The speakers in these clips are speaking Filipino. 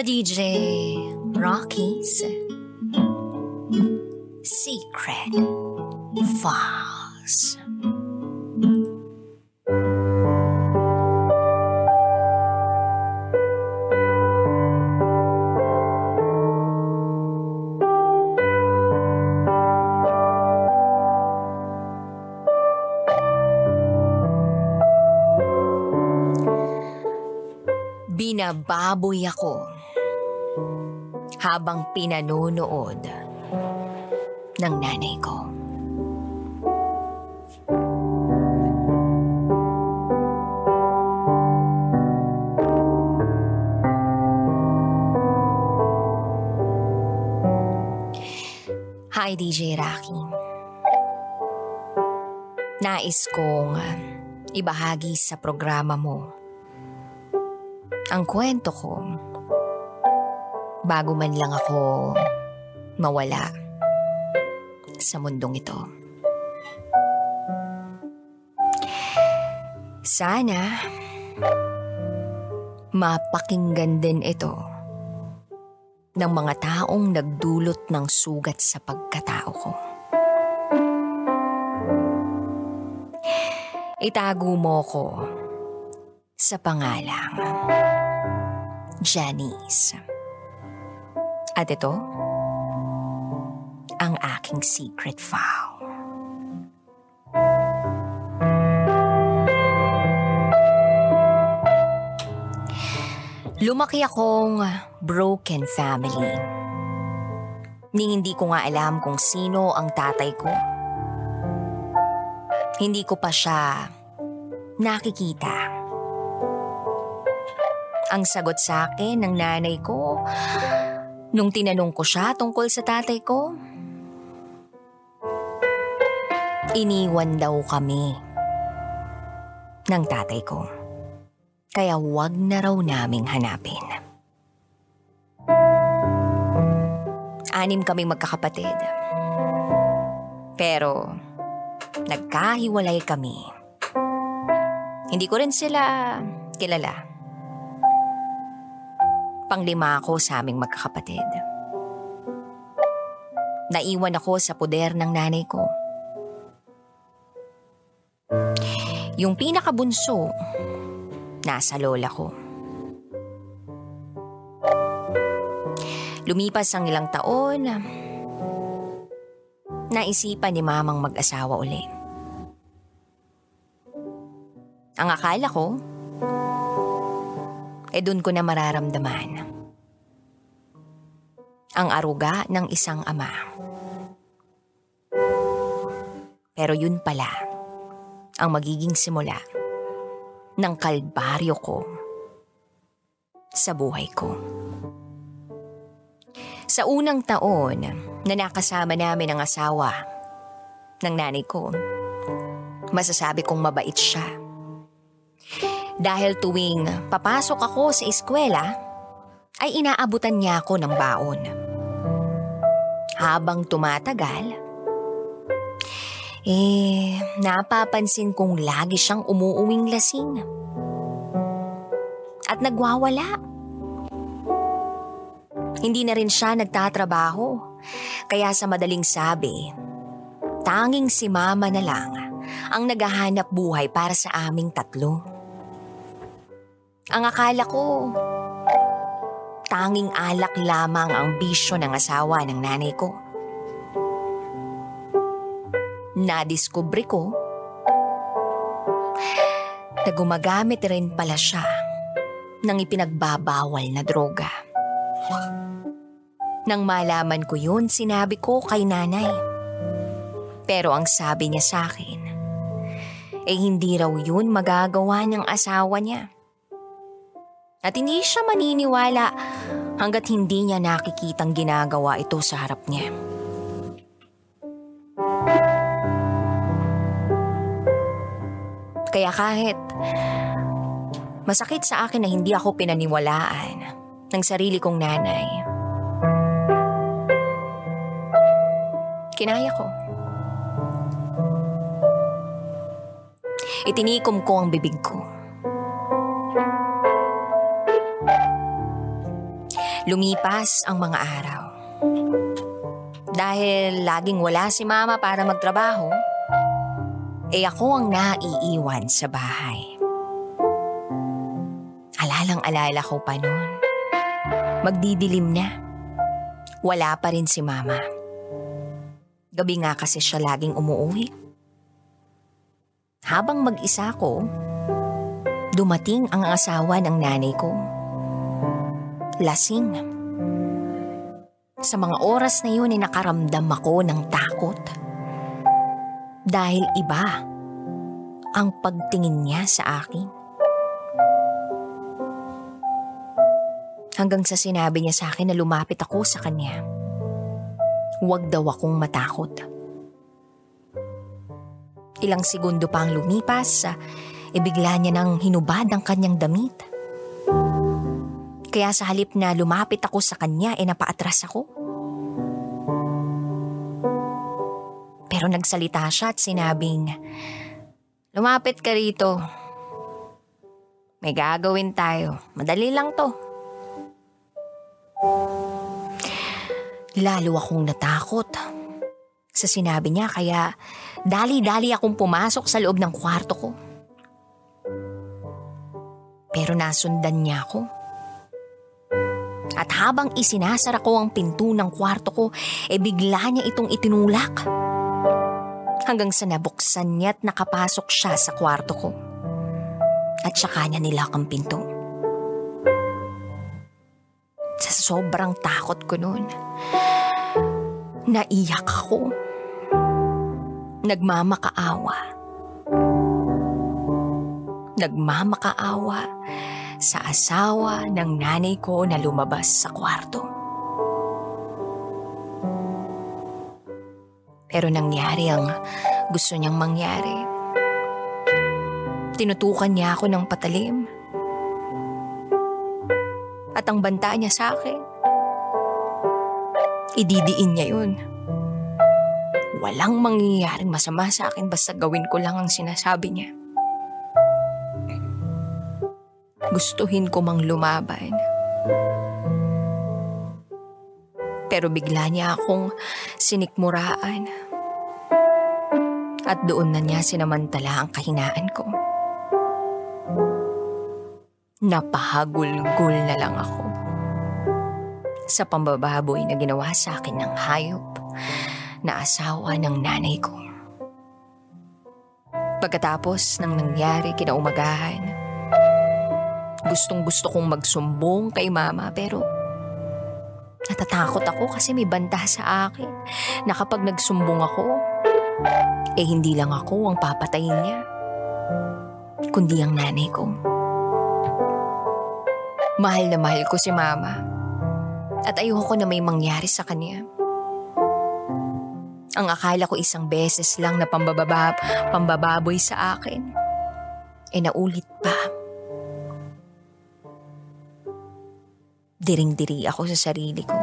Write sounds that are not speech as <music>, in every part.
DJ Rockies Secret Files. Binababoy ako habang pinanonood ng nanay ko. Hi, DJ Rocky. Nais kong ibahagi sa programa mo ang kwento ko bago man lang ako mawala sa mundong ito. Sana mapakinggan din ito ng mga taong nagdulot ng sugat sa pagkatao ko. Itago mo ko sa pangalang Janice. At ito, ang aking secret file. Lumaki akong broken family. Ni hindi ko nga alam kung sino ang tatay ko. Hindi ko pa siya nakikita. Ang sagot sa akin ng nanay ko nung tinanong ko siya tungkol sa tatay ko, iniwan daw kami ng tatay ko. Kaya wag na raw naming hanapin. Anim kaming magkakapatid. Pero nagkahiwalay kami. Hindi ko rin sila kilala. Panglima ako sa aming magkakapatid. Naiwan ako sa puder ng nanay ko. Yung pinakabunso, nasa lola ko. Lumipas ang ilang taon, naisipan ni mamang mag-asawa uli. Ang akala ko, eh dun ko na mararamdaman. Ang aruga ng isang ama. Pero yun pala, ang magiging simula ng kalbaryo ko sa buhay ko. Sa unang taon na nakasama namin ang asawa ng nanay ko, masasabi kong mabait siya. Dahil tuwing papasok ako sa eskwela, ay inaabutan niya ako ng baon. Habang tumatagal, eh, napapansin kong lagi siyang umuuwing lasing. At nagwawala. Hindi na rin siya nagtatrabaho. Kaya sa madaling sabi, tanging si mama na lang ang naghahanap buhay para sa aming tatlo. Ang akala ko, tanging alak lamang ang bisyo ng asawa ng nanay ko. Nadiskubre ko na gumagamit rin pala siya ng ipinagbabawal na droga. Nang malaman ko yun, sinabi ko kay nanay. Pero ang sabi niya sa akin, eh hindi raw yun magagawa ng asawa niya. At hindi siya maniniwala hanggat hindi niya nakikitang ginagawa ito sa harap niya. Kaya kahit masakit sa akin na hindi ako pinaniwalaan ng sarili kong nanay, kinaya ko. Itinikom ko ang bibig ko. Lumipas ang mga araw. Dahil laging wala si mama para magtrabaho, eh ako ang naiiwan sa bahay. Alalang-alala ko pa noon. Magdidilim na. Wala pa rin si mama. Gabi nga kasi siya laging umuwi. Habang mag-isa ko, dumating ang asawa ng nanay ko. Lasing. Sa mga oras na yun ay nakaramdam ako ng takot. Dahil iba ang pagtingin niya sa akin. Hanggang sa sinabi niya sa akin na lumapit ako sa kanya. Huwag daw akong matakot. Ilang segundo pa ang lumipas, ibigla niya nang hinubad ang kanyang damit. Kaya sa halip na lumapit ako sa kanya, e eh napaatras ako. Pero nagsalita siya at sinabing, Lumapit ka rito. May gagawin tayo. Madali lang to. Lalo akong natakot sa sinabi niya kaya dali-dali akong pumasok sa loob ng kwarto ko. Pero nasundan niya ako. At habang isinasara ko ang pinto ng kwarto ko, e bigla niya itong itinulak. Hanggang sa nabuksan niya at nakapasok siya sa kwarto ko. At saka niya nilak ang pinto. Sa sobrang takot ko noon, naiyak ako. Nagmamakaawa. Nagmamakaawa sa asawa ng nanay ko na lumabas sa kwarto. Pero nangyari ang gusto niyang mangyari. Tinutukan niya ako ng patalim. At ang banta niya sa akin, ididiin niya yun. Walang mangyayaring masama sa akin basta gawin ko lang ang sinasabi niya. Gustuhin ko mang lumaban. Pero bigla niya akong sinikmuraan. At doon na niya sinamantala ang kahinaan ko. Napahagul-gul na lang ako sa pambababoy na ginawa sa akin ng hayop na asawa ng nanay ko. Pagkatapos ng nangyari kinaumagahan, Gustong gusto kong magsumbong kay mama pero natatakot ako kasi may banta sa akin na kapag nagsumbong ako, eh hindi lang ako ang papatayin niya, kundi ang nanay ko. Mahal na mahal ko si mama at ayoko na may mangyari sa kanya. Ang akala ko isang beses lang na pambababa, pambababoy sa akin, eh naulit pa. Diring-diri ako sa sarili ko.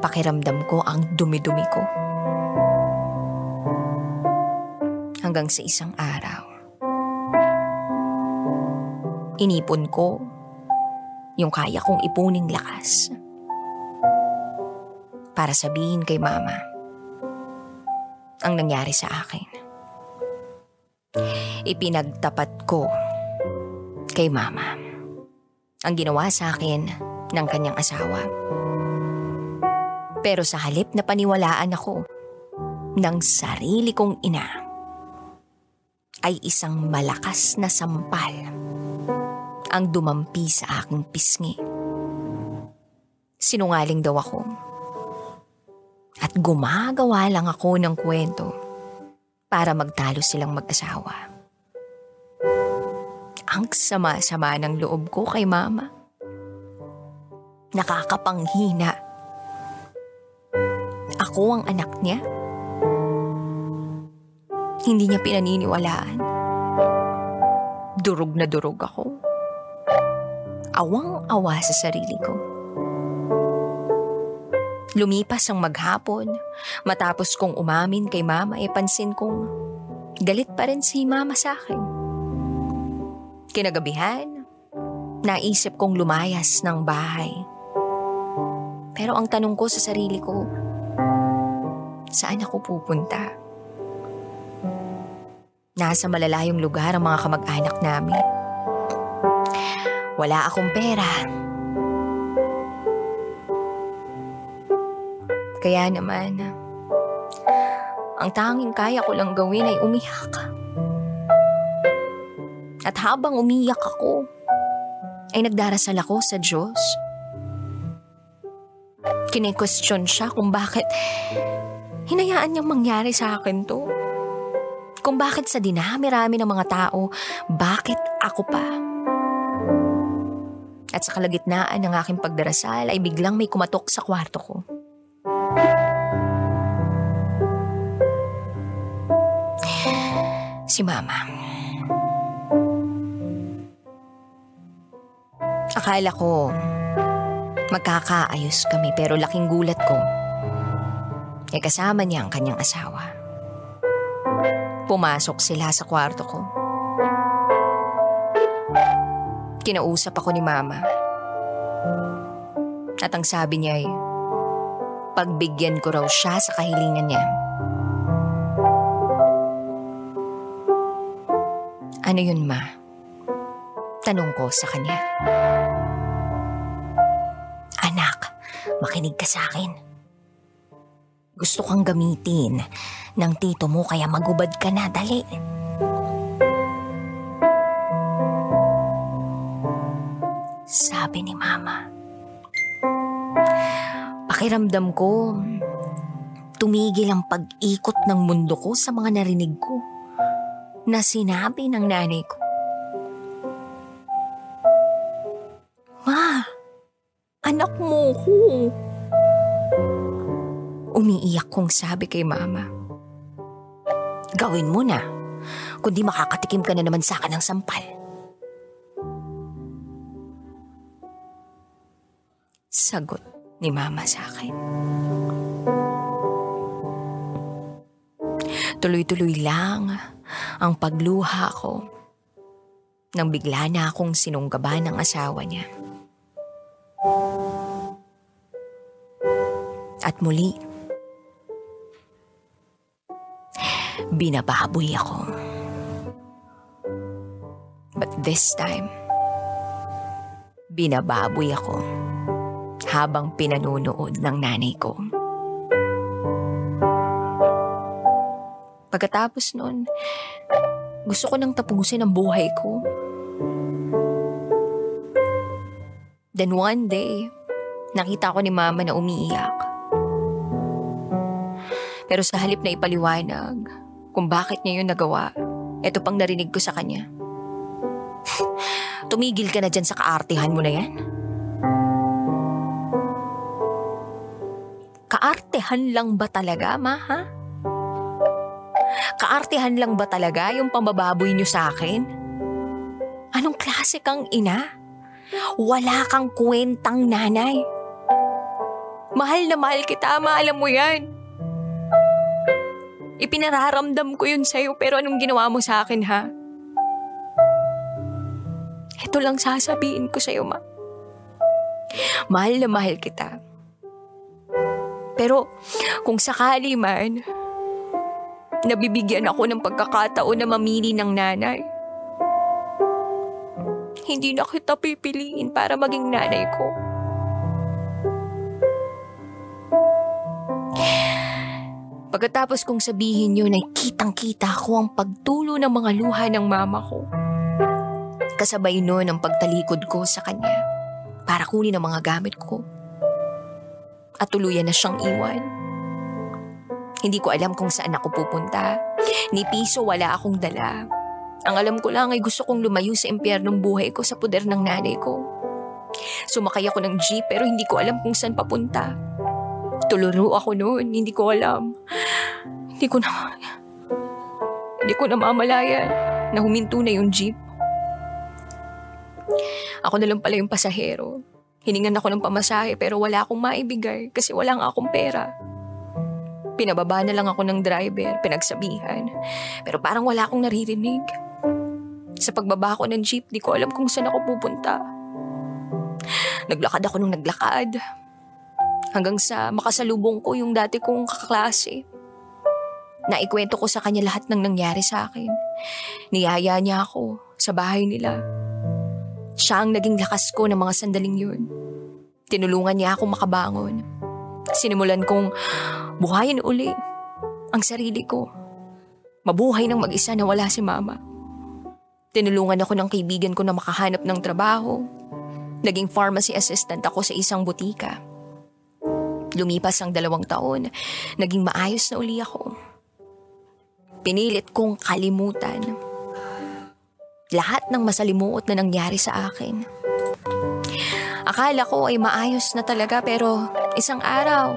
Pakiramdam ko ang dumi-dumi ko. Hanggang sa isang araw. Inipon ko yung kaya kong ipuning lakas. Para sabihin kay mama ang nangyari sa akin. Ipinagtapat ko kay mama ang ginawa sa akin ng kanyang asawa. Pero sa halip na paniwalaan ako ng sarili kong ina, ay isang malakas na sampal ang dumampi sa aking pisngi. Sinungaling daw ako. At gumagawa lang ako ng kwento para magtalo silang mag-asawa. Ang sama-sama ng loob ko kay mama. Nakakapanghina. Ako ang anak niya. Hindi niya pinaniniwalaan. Durog na durog ako. Awang-awa sa sarili ko. Lumipas ang maghapon. Matapos kong umamin kay mama, e pansin kong galit pa rin si mama sa akin. Kinagabihan, naisip kong lumayas ng bahay Pero ang tanong ko sa sarili ko, saan ako pupunta? Nasa malalayong lugar ang mga kamag-anak namin. Wala akong pera. Kaya naman, ang tanging kaya ko lang gawin ay umiyak. At habang umiyak ako, ay nagdarasal ako sa Diyos. Kine-question siya kung bakit hinayaan niyang mangyari sa akin to. Kung bakit sa dinami-rami ng mga tao, bakit ako pa? At sa kalagitnaan ng aking pagdarasal ay biglang may kumatok sa kwarto ko. Si Mama. Akala ko magkakaayos kami pero laking gulat ko. E kasama niya ang kanyang asawa. Pumasok sila sa kwarto ko. Kinausap ako ni Mama. At ang sabi niya ay, pagbigyan ko raw siya sa kahilingan niya. Ano yun, Ma? Tanong ko sa kanya. Makinig ka sa akin. Gusto kang gamitin ng tito mo kaya magubad ka na, dali. Sabi ni Mama. Pakiramdam ko, tumigil ang pag-ikot ng mundo ko sa mga narinig ko na sinabi ng nanay ko. Mo. Umiiyak kong sabi kay mama. Gawin mo na, kundi makakatikim ka na naman sa akin ng sampal. Sagot ni mama sa akin. Tuloy-tuloy lang ang pagluha ko nang bigla na akong sinunggaban ng asawa niya. At muli, binababoy ako. But this time, binababoy ako habang pinanunood ng nanay ko. Pagkatapos nun, gusto ko nang tapusin ang buhay ko. Then one day, nakita ko ni mama na umiiyak. Pero sa halip na ipaliwanag kung bakit niya yun nagawa, eto pang narinig ko sa kanya. <laughs> Tumigil ka na dyan sa kaartihan mo na yan. Kaartehan lang ba talaga, ma, ha? Kaartehan lang ba talaga yung pambababoy niyo sa akin? Anong klase kang ina? Wala kang kwentang nanay. Mahal na mahal kita, ma, alam mo yan. Ipinararamdam ko yun sa'yo pero anong ginawa mo sa akin, ha? Ito lang sasabihin ko sa'yo, ma. Mahal na mahal kita. Pero kung sakali man, nabibigyan ako ng pagkakataon na mamili ng nanay. Hindi na kita pipiliin para maging nanay ko. Pagkatapos kong sabihin yun ay kitang-kita ko ang pagtulo ng mga luha ng mama ko. Kasabay nun ang pagtalikod ko sa kanya para kunin ang mga gamit ko. At tuluyan na siyang iwan. Hindi ko alam kung saan ako pupunta. Ni piso wala akong dala. Ang alam ko lang ay gusto kong lumayo sa impyernong buhay ko sa puder ng nanay ko. Sumakay ako ng jeep pero hindi ko alam kung saan papunta. Tuluro ako noon, hindi ko alam. Hindi ko na... Hindi ko na mamalayan na huminto na yung jeep. Ako na lang pala yung pasahero. Hiningan ako ng pamasahe pero wala akong maibigay kasi wala nga akong pera. Pinababa na lang ako ng driver, pinagsabihan. Pero parang wala akong naririnig. Sa pagbaba ko ng jeep, di ko alam kung saan ako pupunta. Naglakad ako nung naglakad. Hanggang sa makasalubong ko yung dati kong kaklase. Naikwento ko sa kanya lahat ng nangyari sa akin. Niyaya niya ako sa bahay nila. Siya ang naging lakas ko ng mga sandaling yun. Tinulungan niya ako makabangon. Sinimulan kong buhayin uli ang sarili ko. Mabuhay ng mag-isa na wala si mama. Tinulungan ako ng kaibigan ko na makahanap ng trabaho. Naging pharmacy assistant ako sa isang butika. Lumipas ang dalawang taon, naging maayos na uli ako. Pinilit kong kalimutan lahat ng masalimuot na nangyari sa akin. Akala ko ay maayos na talaga pero isang araw,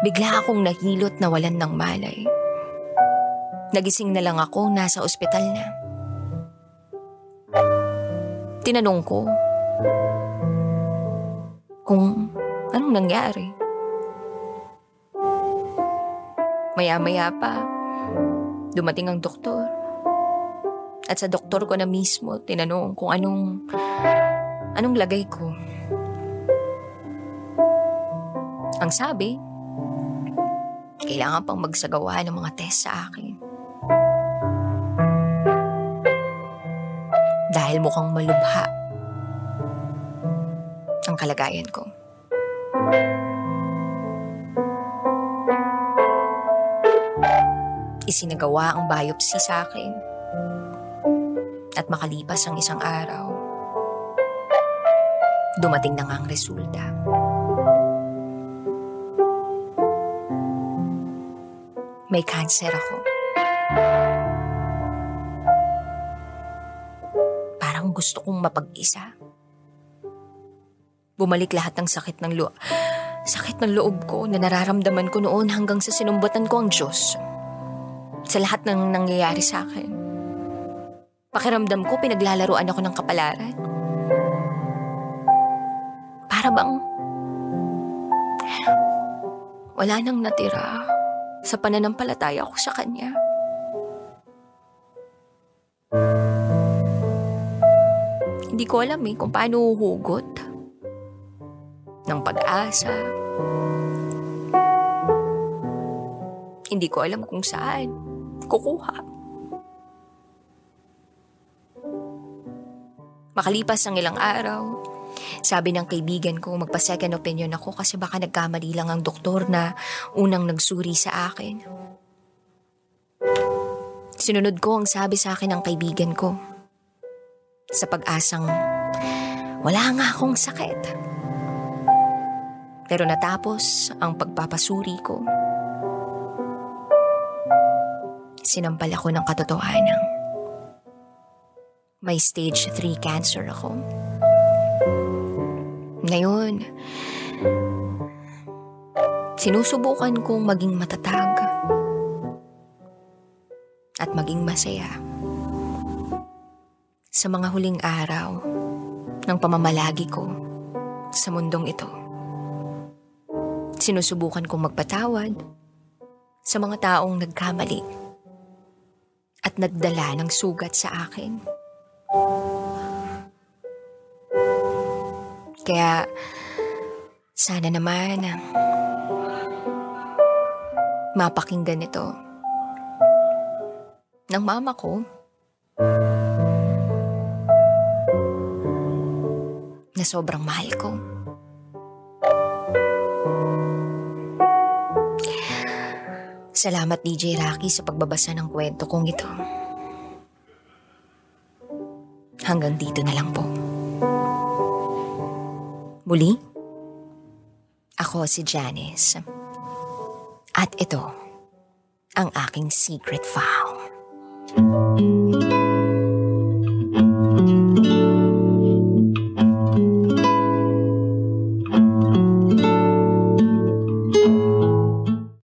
bigla akong nahilot na walan ng malay. Nagising na lang ako nasa ospital na. Tinanong ko kung anong nangyari. Maya-maya pa, dumating ang doktor. At sa doktor ko na mismo, tinanong kung anong, anong lagay ko. Ang sabi, kailangan pang magsagawa ng mga test sa akin. Dahil mukhang malubha ang kalagayan ko. Isinagawa ang biopsy sa akin. At makalipas ang isang araw, dumating na nga ang resulta. May cancer ako. Parang gusto kong mapag-isa. Bumalik lahat ng sakit ng loob. Sakit ng loob ko na nararamdaman ko noon hanggang sa sinumbatan ko ang Diyos. Sa lahat ng nangyayari sa akin. Pakiramdam ko pinaglalaruan ako ng kapalaran. Para bang wala nang natira sa pananampalataya ko sa Kanya. Hindi ko alam eh kung paano huhugot ng pag-asa. Hindi ko alam kung saan kukuha. Makalipas ang ilang araw, sabi ng kaibigan ko magpa-second opinion ako kasi baka nagkamali lang ang doktor na unang nagsuri sa akin. Sinunod ko ang sabi sa akin ng kaibigan ko. Sa pag-asang wala nga akong sakit. Pero natapos ang pagpapasuri ko. Sinampal ako ng katotohanan. May stage 3 cancer ako. Ngayon, sinusubukan kong maging matatag at maging masaya sa mga huling araw ng pamamalagi ko sa mundong ito. Sinusubukan kong magpatawad sa mga taong nagkamali at nagdala ng sugat sa akin. Kaya sana naman mapakinggan ito ng mama ko na sobrang mahal ko. Salamat DJ Rocky sa pagbabasa ng kwento kong ito. Hanggang dito na lang po. Muli, ako si Janice. At ito, ang aking secret vow. Thank you.